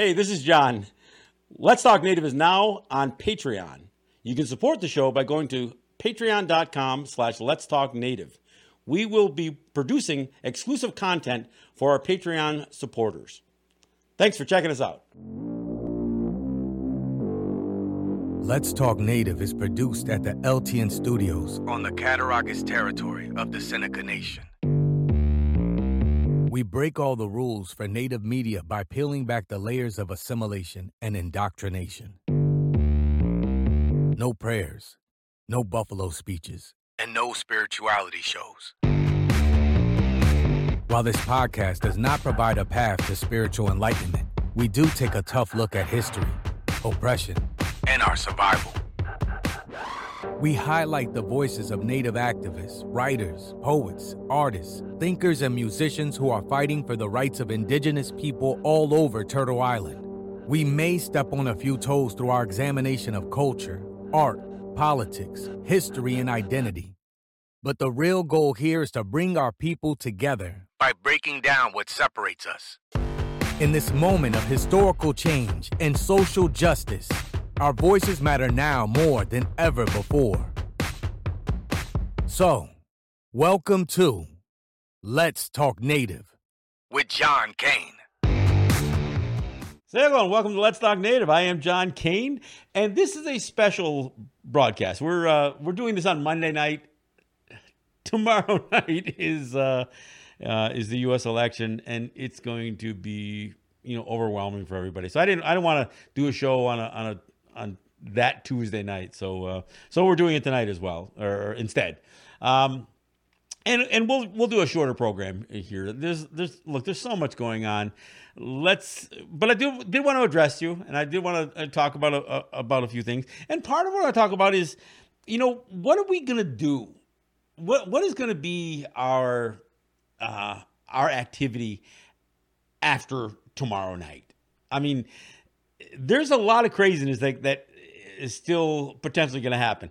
Hey, this is John. Let's Talk Native is now on Patreon. You can support the show by going to patreon.com slash let's talk native. We will be producing exclusive content for our Patreon supporters. Thanks for checking us out. Let's Talk Native is produced at the LTN Studios on the Cattaraugus territory of the Seneca Nation. We break all the rules for native media by peeling back the layers of assimilation and indoctrination. No prayers, no buffalo speeches, and no spirituality shows. While this podcast does not provide a path to spiritual enlightenment, we do take a tough look at history, oppression, and our survival. We highlight the voices of Native activists, writers, poets, artists, thinkers, and musicians who are fighting for the rights of Indigenous people all over Turtle Island. We may step on a few toes through our examination of culture, art, politics, history, and identity. But the real goal here is to bring our people together by breaking down what separates us. In this moment of historical change and social justice, our voices matter now more than ever before. So, welcome to Let's Talk Native with John Kane. So everyone, welcome to Let's Talk Native. I am John Kane, and this is a special broadcast. We're uh, we're doing this on Monday night. Tomorrow night is uh, uh, is the U.S. election, and it's going to be you know overwhelming for everybody. So I didn't I don't want to do a show on a on a on that Tuesday night. So uh, so we're doing it tonight as well, or instead. Um, and and we'll we'll do a shorter program here. There's there's look, there's so much going on. Let's, but I do did want to address you, and I did want to uh, talk about a, a, about a few things. And part of what I talk about is, you know, what are we gonna do? What what is gonna be our uh, our activity after tomorrow night? I mean, there's a lot of craziness that, that is still potentially going to happen.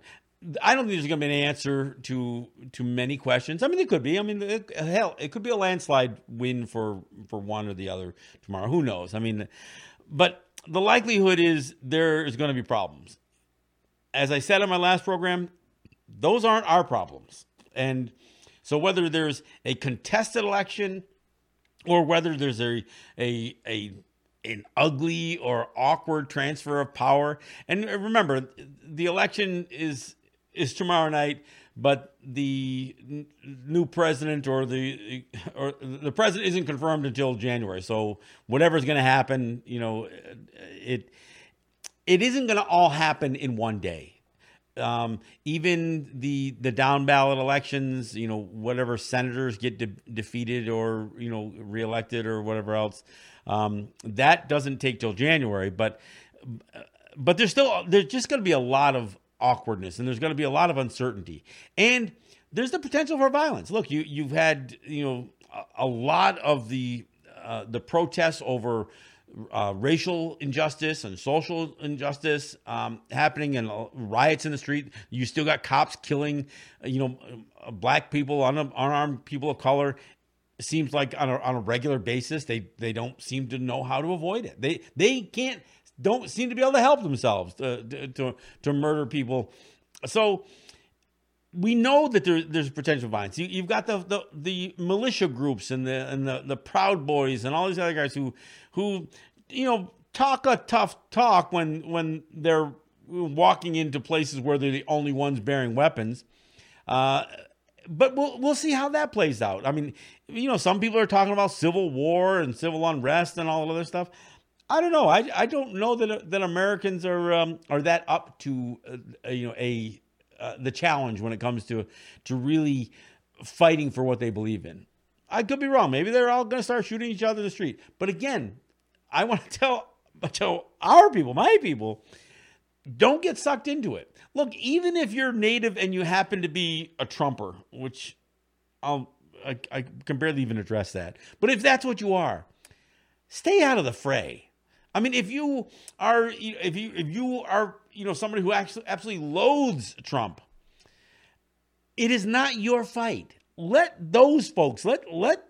I don't think there's going to be an answer to to many questions. I mean, it could be. I mean, it, hell, it could be a landslide win for for one or the other tomorrow. Who knows? I mean, but the likelihood is there is going to be problems. As I said on my last program, those aren't our problems. And so whether there's a contested election or whether there's a a a an ugly or awkward transfer of power. And remember, the election is is tomorrow night, but the n- new president or the or the president isn't confirmed until January. So whatever's going to happen, you know, it it isn't going to all happen in one day. Um, even the the down ballot elections, you know, whatever senators get de- defeated or you know reelected or whatever else, um, that doesn't take till January, but but there's still there's just going to be a lot of awkwardness and there's going to be a lot of uncertainty and there's the potential for violence. Look, you you've had you know a, a lot of the uh, the protests over uh, racial injustice and social injustice um, happening and riots in the street. You still got cops killing, you know, black people, unarmed people of color, seems like on a, on a regular basis they they don't seem to know how to avoid it. They they can't don't seem to be able to help themselves to to, to murder people. So we know that there, there's potential violence. You, have got the, the, the militia groups and the and the, the Proud Boys and all these other guys who who you know talk a tough talk when when they're walking into places where they're the only ones bearing weapons. Uh, but we'll we'll see how that plays out. I mean, you know, some people are talking about civil war and civil unrest and all other stuff. I don't know. I, I don't know that that Americans are um, are that up to uh, you know a uh, the challenge when it comes to to really fighting for what they believe in. I could be wrong. Maybe they're all going to start shooting each other in the street. But again, I want to tell tell our people, my people, don't get sucked into it. Look, even if you're native and you happen to be a Trumper, which I'll, I, I can barely even address that, but if that's what you are, stay out of the fray. I mean, if you are, if you if you are, you know, somebody who actually absolutely loathes Trump, it is not your fight. Let those folks, let let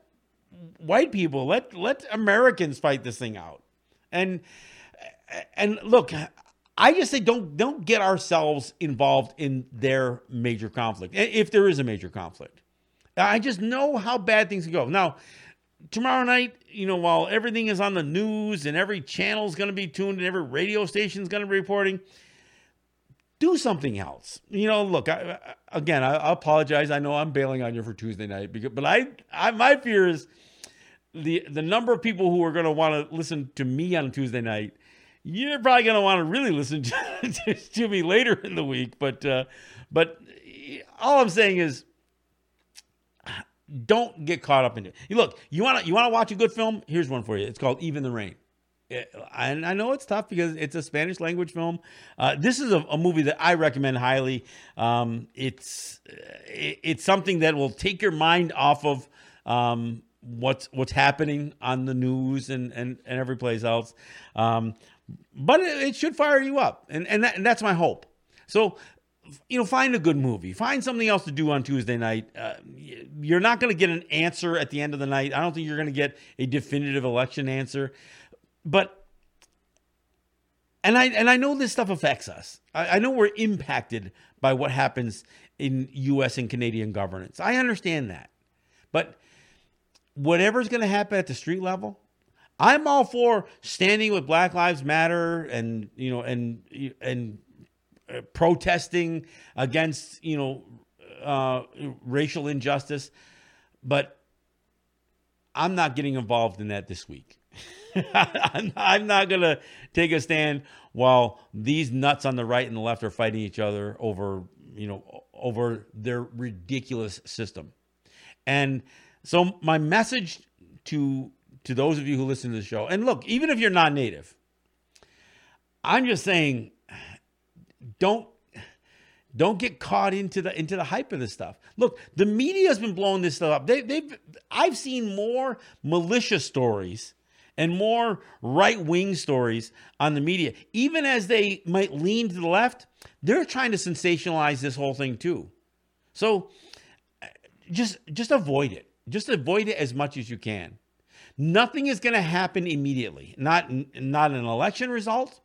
white people, let let Americans fight this thing out. And and look, I just say don't don't get ourselves involved in their major conflict if there is a major conflict. I just know how bad things can go. Now, tomorrow night, you know, while everything is on the news and every channel is going to be tuned and every radio station is going to be reporting, do something else. You know, look, I, again, I, apologize. I know I'm bailing on you for Tuesday night, because, but I, I, my fear is the the number of people who are going to want to listen to me on Tuesday night. You're probably going to want to really listen to, to, me later in the week, but uh, but all I'm saying is don't get caught up in it. Look, you want to you want to watch a good film? Here's one for you. It's called Even the Rain. And I know it's tough because it's a Spanish language film. Uh, this is a, a, movie that I recommend highly. Um, it's it's something that will take your mind off of um, what's what's happening on the news and and, and every place else. Um, but it, should fire you up, and and, that, and that's my hope. So you know, find a good movie. Find something else to do on Tuesday night. Uh, you're not going to get an answer at the end of the night. I don't think you're going to get a definitive election answer. But and I and I know this stuff affects us. I, I know we're impacted by what happens in U.S. and Canadian governance. I understand that, but whatever's going to happen at the street level, I'm all for standing with Black Lives Matter and you know and and uh, protesting against you know uh, racial injustice, but I'm not getting involved in that this week. I'm not going to take a stand while these nuts on the right and the left are fighting each other over you know over their ridiculous system. And so my message to to those of you who listen to the show, and look, even if you're not native, I'm just saying don't don't get caught into the into the hype of this stuff. Look, the media has been blowing this stuff up. They, they've I've seen more malicious stories and more right wing stories on the media, even as they might lean to the left. They're trying to sensationalize this whole thing too. So just just avoid it. Just avoid it as much as you can. Nothing is going to happen immediately. Not not an election result,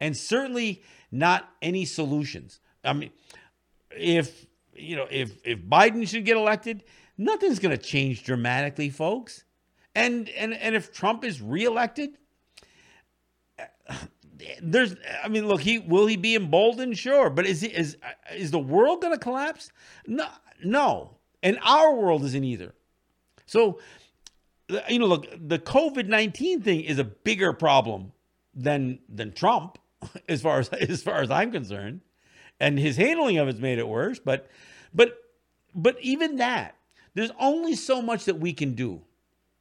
and certainly not any solutions. I mean, if you know, if if Biden should get elected, nothing's going to change dramatically, folks. And and and if Trump is reelected, there's I mean, look, he will he be emboldened? Sure, but is he, is is the world going to collapse? No, no, and our world isn't either. So, you know, look, the COVID nineteen thing is a bigger problem than than Trump. as far as as far as I'm concerned. And his handling of it's made it worse, but but but even that, there's only so much that we can do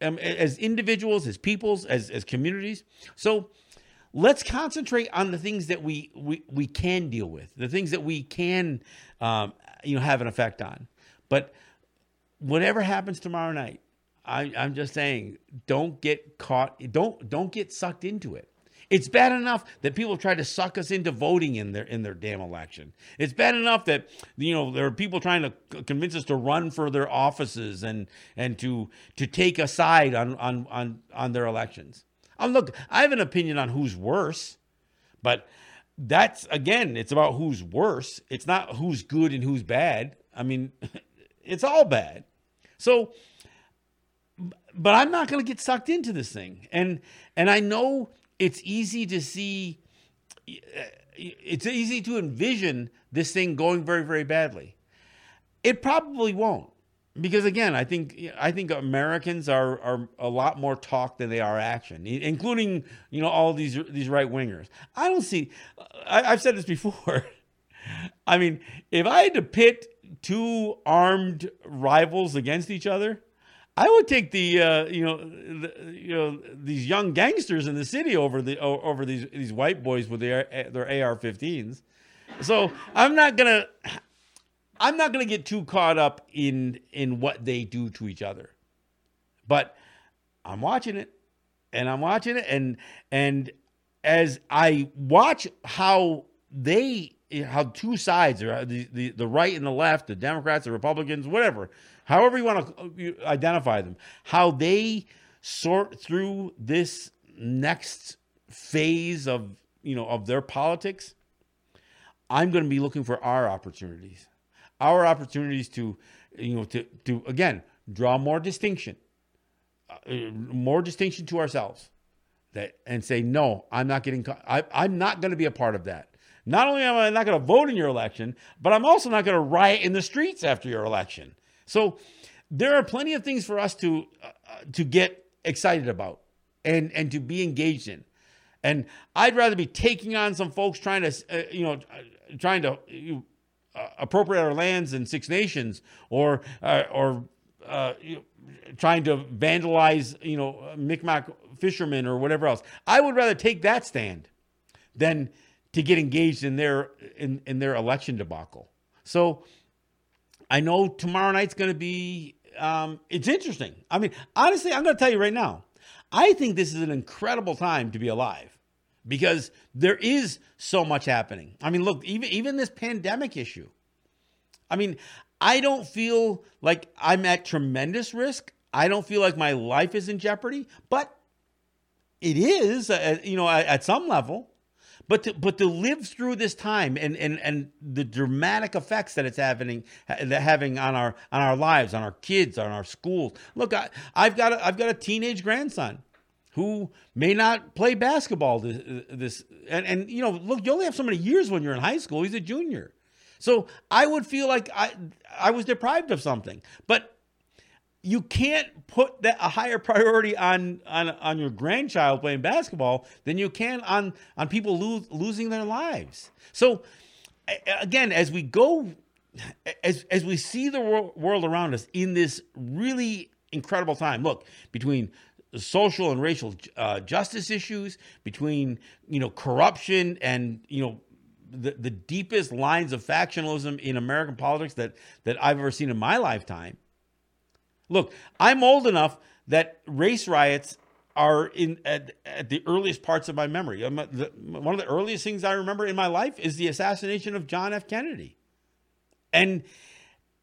um, as individuals, as peoples, as as communities. So let's concentrate on the things that we we, we can deal with, the things that we can um, you know have an effect on. But whatever happens tomorrow night, I, I'm just saying, don't get caught. Don't don't get sucked into it. It's bad enough that people try to suck us into voting in their in their damn election. It's bad enough that you know there are people trying to convince us to run for their offices and and to to take a side on on on on their elections. Um, look, I have an opinion on who's worse, but that's again, it's about who's worse. It's not who's good and who's bad. I mean, it's all bad. So but I'm not going to get sucked into this thing. And and I know it's easy to see it's easy to envision this thing going very very badly. It probably won't because again i think i think americans are are a lot more talk than they are action including you know all these these right wingers i don't see I, i've said this before. I mean if i had to pit two armed rivals against each other I would take the uh, you know the, you know these young gangsters in the city over the over these these white boys with their their AR-15s. So I'm not gonna I'm not gonna get too caught up in in what they do to each other, but I'm watching it, and I'm watching it, and and as I watch how they how two sides are the, the the right and the left, the Democrats, the Republicans, whatever however you want to identify them, how they sort through this next phase of you know of their politics, I'm going to be looking for our opportunities, our opportunities to you know to to again draw more distinction, uh, more distinction to ourselves, that and say no, I'm not getting, I, I'm not going to be a part of that. Not only am I not going to vote in your election, but I'm also not going to riot in the streets after your election. So there are plenty of things for us to uh, to get excited about and and to be engaged in. And I'd rather be taking on some folks trying to uh, you know trying to uh, appropriate our lands in Six Nations or uh, or uh, you know, trying to vandalize you know Micmac fishermen or whatever else. I would rather take that stand than to get engaged in their in, in their election debacle. So I know tomorrow night's going to be um, it's interesting. I mean, honestly, I'm going to tell you right now. I think this is an incredible time to be alive because there is so much happening. I mean, look, even even this pandemic issue. I mean, I don't feel like I'm at tremendous risk. I don't feel like my life is in jeopardy, but it is, uh, you know, at, at some level. But to, but to live through this time and, and, and the dramatic effects that it's having that having on our on our lives, on our kids, on our schools. Look, I, I've got a, I've got a teenage grandson who may not play basketball this, this and, and you know look you only have so many years when you're in high school. He's a junior. So i would feel like i i was deprived of something. But you can't put that a higher priority on on on your grandchild playing basketball than you can on on people losing their lives. So again, as we go, as as we see the world around us in this really incredible time, look between social and racial uh, justice issues, between you know corruption and you know the, the deepest lines of factionalism in American politics that that I've ever seen in my lifetime Look, I'm old enough that race riots are in at, at the earliest parts of my memory. Um, one of the earliest things I remember in my life is the assassination of John F. Kennedy, and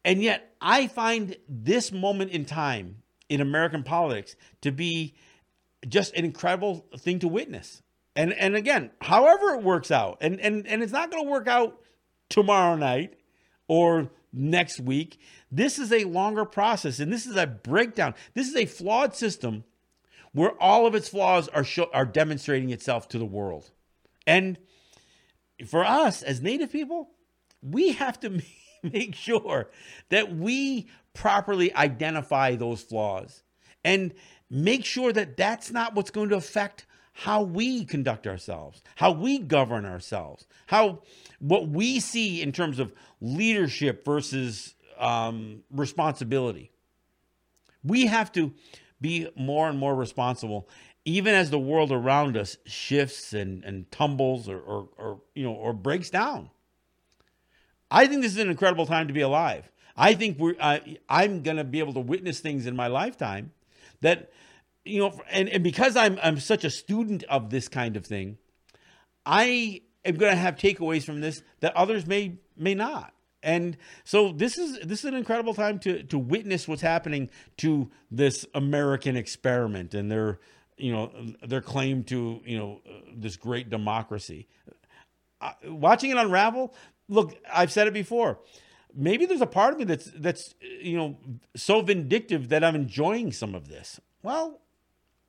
and yet I find this moment in time in American politics to be just an incredible thing to witness. And and again, however it works out, and and and it's not going to work out tomorrow night or next week. This is a longer process, and this is a breakdown. This is a flawed system where all of its flaws are show, are demonstrating itself to the world. And for us as Native people, we have to make sure that we properly identify those flaws and make sure that that's not what's going to affect how we conduct ourselves, how we govern ourselves, how what we see in terms of leadership versus um, responsibility. We have to be more and more responsible, even as the world around us shifts and, and tumbles or, or, or you know or breaks down. I think this is an incredible time to be alive. I think we're I, I'm going to be able to witness things in my lifetime that you know, and, and because I'm I'm such a student of this kind of thing, I am going to have takeaways from this that others may may not. And so this is this is an incredible time to to witness what's happening to this American experiment and their you know their claim to you know this great democracy. Watching it unravel, look, I've said it before. Maybe there's a part of me that's that's you know so vindictive that I'm enjoying some of this. Well,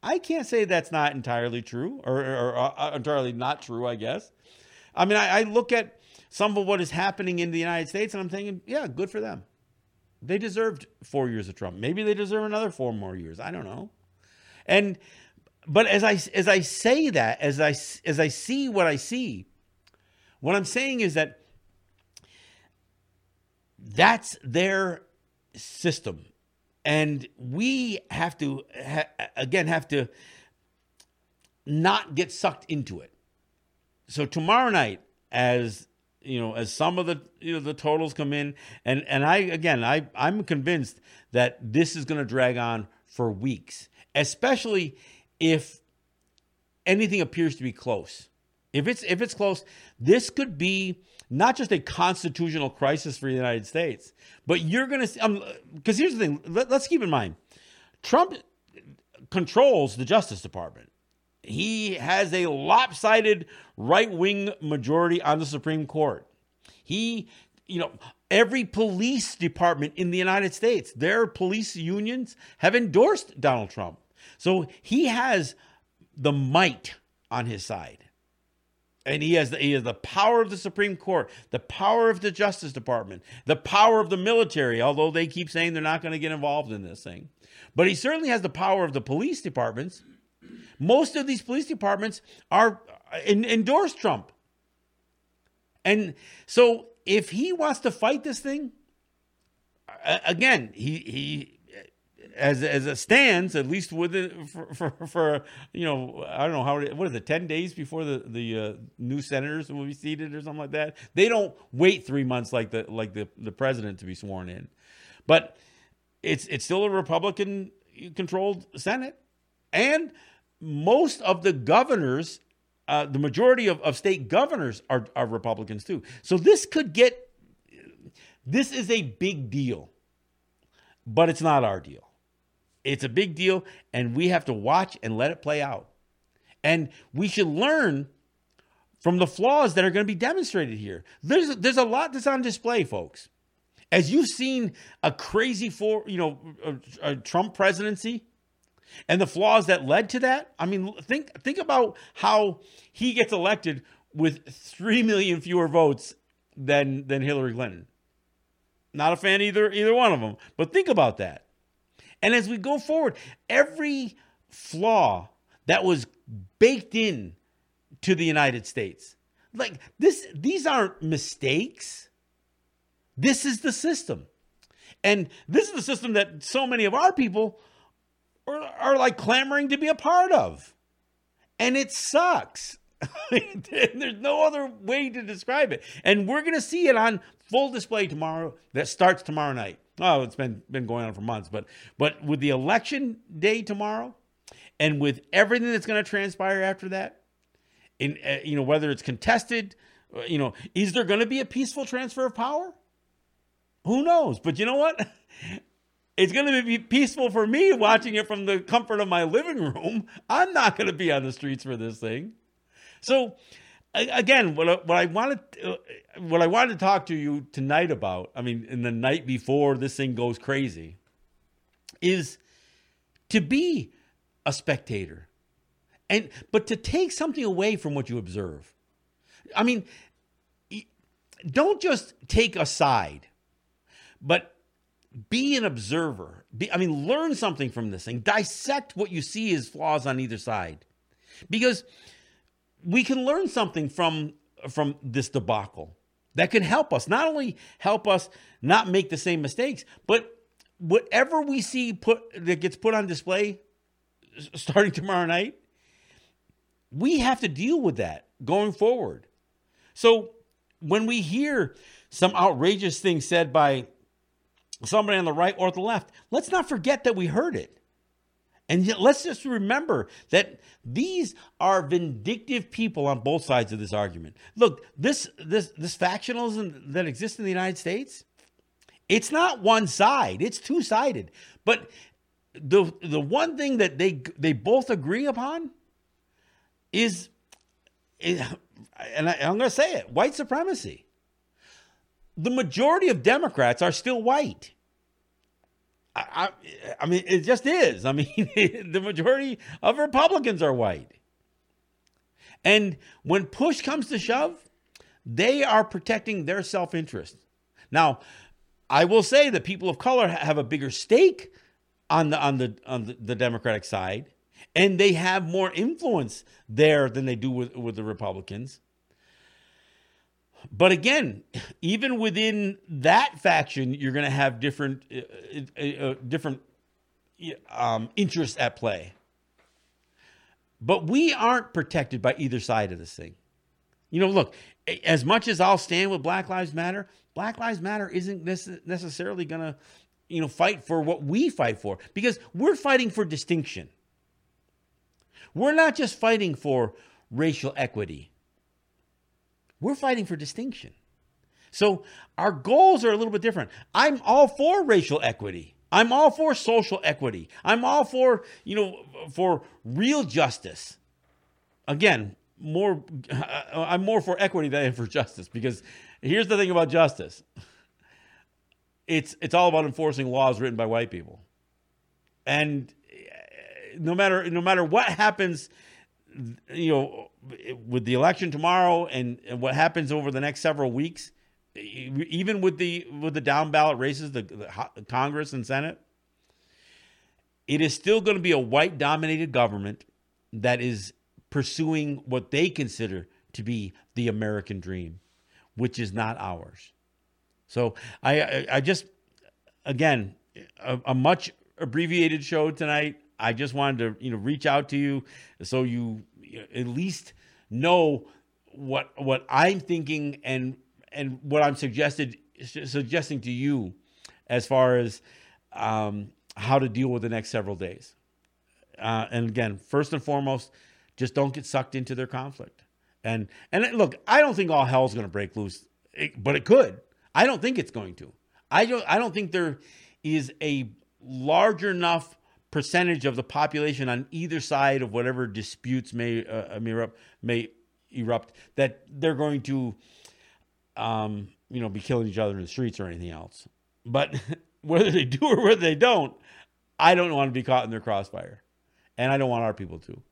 I can't say that's not entirely true or, or, or uh, entirely not true, I guess. I mean, I, I, look at some of what is happening in the United States and I'm thinking, yeah, good for them. They deserved four years of Trump. Maybe they deserve another four more years. I don't know. And, but as I, as I say that, as I, as I see what I see, what I'm saying is that that's their system and we have to ha- again have to not get sucked into it. So tomorrow night as you know as some of the you know the totals come in and and i again i i'm convinced that this is going to drag on for weeks especially if anything appears to be close if it's if it's close this could be not just a constitutional crisis for the United States, but you're going to because um, here's the thing let, let's keep in mind Trump controls the Justice Department. he has a lopsided right wing majority on the Supreme Court. He, you know, every police department in the United States, their police unions have endorsed Donald Trump. So he has the might on his side. And he has, the, he has the power of the Supreme Court, the power of the Justice Department, the power of the military, although they keep saying they're not going to get involved in this thing. But he certainly has the power of the police departments. Most of these police departments are uh, in, endorse Trump. And so if he wants to fight this thing, again, he he as as it stands, at least with it for, for, for, you know I don't know how what is it ten days before the the uh, new senators will be seated or something like that. They don't wait three months like the like the the president to be sworn in, but it's it's still a Republican controlled Senate, and most of the governors, uh, the majority of, of state governors are are Republicans too. So this could get this is a big deal, but it's not our deal. It's a big deal, and we have to watch and let it play out. And we should learn from the flaws that are going to be demonstrated here. There's there's a lot that's on display, folks. As you've seen a crazy for you know a, a Trump presidency and the flaws that led to that. I mean, think think about how he gets elected with three million fewer votes than than Hillary Clinton. Not a fan either either one of them, but think about that. And as we go forward, every flaw that was baked in to the United States, like this, these aren't mistakes. This is the system. And this is the system that so many of our people are, are like clamoring to be a part of. And it sucks. There's no other way to describe it. And we're going to see it on full display tomorrow that starts tomorrow night. Oh, it's been been going on for months, but but with the election day tomorrow, and with everything that's going to transpire after that, in uh, you know whether it's contested, uh, you know, is there going to be a peaceful transfer of power? Who knows? But you know what? It's going to be peaceful for me watching it from the comfort of my living room. I'm not going to be on the streets for this thing. So, again, what I, what I wanted uh, what I wanted to talk to you tonight about, I mean, in the night before this thing goes crazy, is to be a spectator, and but to take something away from what you observe. I mean, don't just take a side, but be an observer. Be, I mean, learn something from this thing. Dissect what you see as flaws on either side, because we can learn something from from this debacle that can help us not only help us not make the same mistakes but whatever we see put that gets put on display starting tomorrow night we have to deal with that going forward. So when we hear some outrageous thing said by somebody on the right or the left let's not forget that we heard it and yet, let's just remember that these are vindictive people on both sides of this argument. Look, this this this factionalism that exists in the United States, it's not one side; it's two sided. But the the one thing that they they both agree upon is, is and I, I'm going to say it: white supremacy. The majority of Democrats are still white. I, I, mean, it just is. I mean, the majority of Republicans are white. And when push comes to shove, they are protecting their self interest. Now, I will say that people of color have a bigger stake on the on the on the, the Democratic side, and they have more influence there than they do with, with the Republicans. But again, even within that faction, you're going to have different uh, uh, uh, different um, interests at play. But we aren't protected by either side of this thing. You know, look, as much as I'll stand with Black Lives Matter, Black Lives Matter isn't necessarily going to, you know, fight for what we fight for because we're fighting for distinction. We're not just fighting for racial equity. We're fighting for distinction. So our goals are a little bit different. I'm all for racial equity. I'm all for social equity. I'm all for, you know, for real justice. again, more I'm more for equity than for justice because here's the thing about justice. It's it's all about enforcing laws written by white people. And eh, no matter no matter what happens you know with the election tomorrow and, and what happens over the next several weeks even with the with the down ballot races the, the Congress and Senate it is still going to be a white dominated government that is pursuing what they consider to be the American dream, which is not ours. So I, I, I just, again, a, a, much abbreviated show tonight. I just wanted to, you know, reach out to you so you at least know what what I'm thinking and and what I'm suggested suggesting to you as far as um, how to deal with the next several days. Uh, and again, first and foremost, just don't get sucked into their conflict. And and look, I don't think all hell's going to break loose, but it could. I don't think it's going to. I don't. I don't think there is a large enough percentage of the population on either side of whatever disputes may uh, may, erupt, may erupt that they're going to, um, you know, be killing each other in the streets or anything else. But whether they do or whether they don't, I don't want to be caught in their crossfire, and I don't want our people to.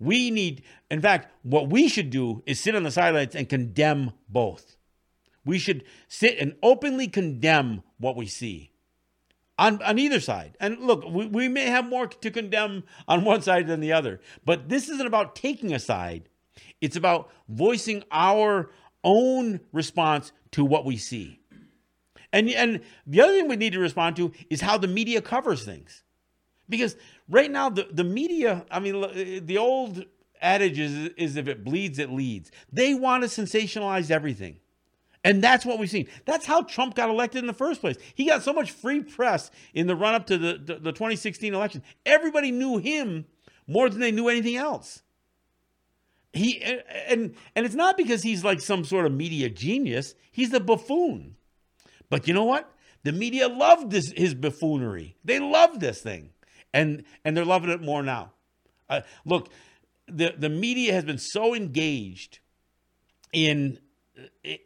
We need, in fact, what we should do is sit on the sidelines and condemn both. We should sit and openly condemn what we see on, on either side. And look, we, we may have more to condemn on one side than the other, but this isn't about taking a side. It's about voicing our own response to what we see. And, and the other thing we need to respond to is how the media covers things. Because right now, the, the media, I mean, the old adage is, is if it bleeds, it leads. They want to sensationalize everything. And that's what we've seen. That's how Trump got elected in the first place. He got so much free press in the run up to the, the, the 2016 election. Everybody knew him more than they knew anything else. He and and it's not because he's like some sort of media genius. He's a buffoon. But you know what? The media loved this, his buffoonery. They loved this thing and and they're loving it more now. Uh, look, the the media has been so engaged in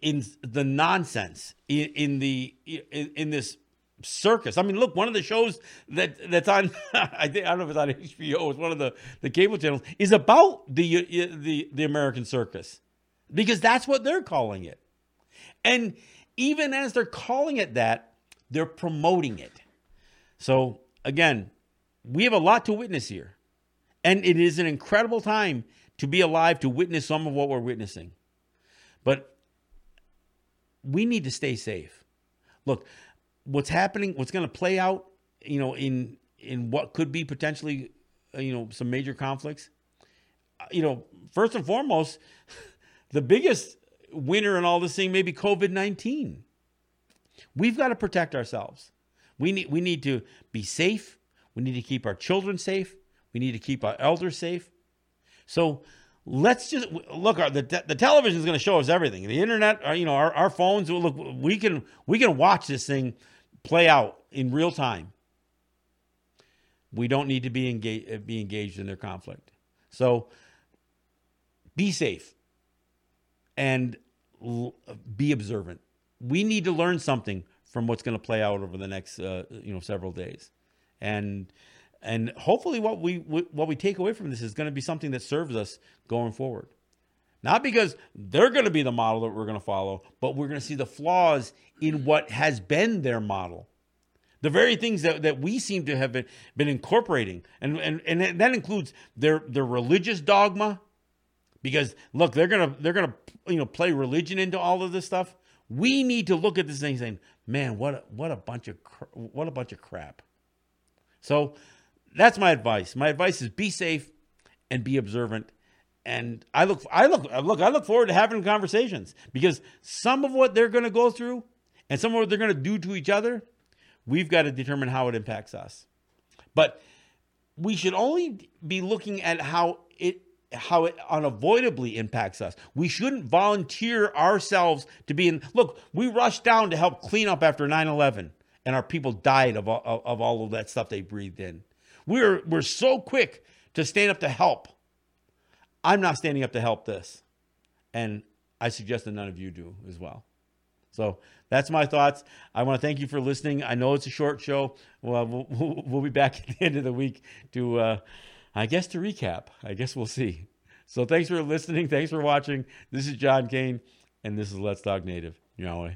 in the nonsense in, in the in, in, this circus. I mean, look, one of the shows that that's on I think I don't know if it's on HBO. It's one of the the cable channels is about the the the American circus because that's what they're calling it. And even as they're calling it that, they're promoting it. So again, we have a lot to witness here. And it is an incredible time to be alive to witness some of what we're witnessing. But we need to stay safe. Look, what's happening, what's going to play out, you know, in in what could be potentially, uh, you know, some major conflicts. Uh, you know, first and foremost, the biggest winner in all this thing may be COVID nineteen. We've got to protect ourselves. We need we need to be safe. We need to keep our children safe. We need to keep our elders safe. So let's just look. The the television is going to show us everything. The internet, uh, you know, our, our phones. Look, we can we can watch this thing play out in real time. We don't need to be engaged uh, be engaged in their conflict. So be safe and l- be observant. We need to learn something from what's going to play out over the next uh, you know several days and and hopefully what we what we take away from this is going to be something that serves us going forward. Not because they're going to be the model that we're going to follow but we're going to see the flaws in what has been their model. The very things that, that we seem to have been, been incorporating. And, and and that includes their their religious dogma. Because look they're going to they're to you know play religion into all of this stuff. We need to look at this thing saying man what a, what a bunch of what a bunch of crap. So that's my advice. My advice is be safe and be observant. And I look, I look, look, I look forward to having conversations because some of what they're going to go through and some of what they're going to do to each other, we've got to determine how it impacts us. But we should only be looking at how it how it unavoidably impacts us. We shouldn't volunteer ourselves to be in. Look, we rushed down to help clean up after 9 11 and our people died of, of, of all of that stuff they breathed in. We're, we're so quick to stand up to help. I'm not standing up to help this. And I suggest that none of you do as well. So that's my thoughts. I want to thank you for listening. I know it's a short show. Well, we'll, we'll be back at the end of the week to, uh, I guess, to recap. I guess we'll see. So thanks for listening. Thanks for watching. This is John Kane, and this is Let's Talk Native. Yahweh.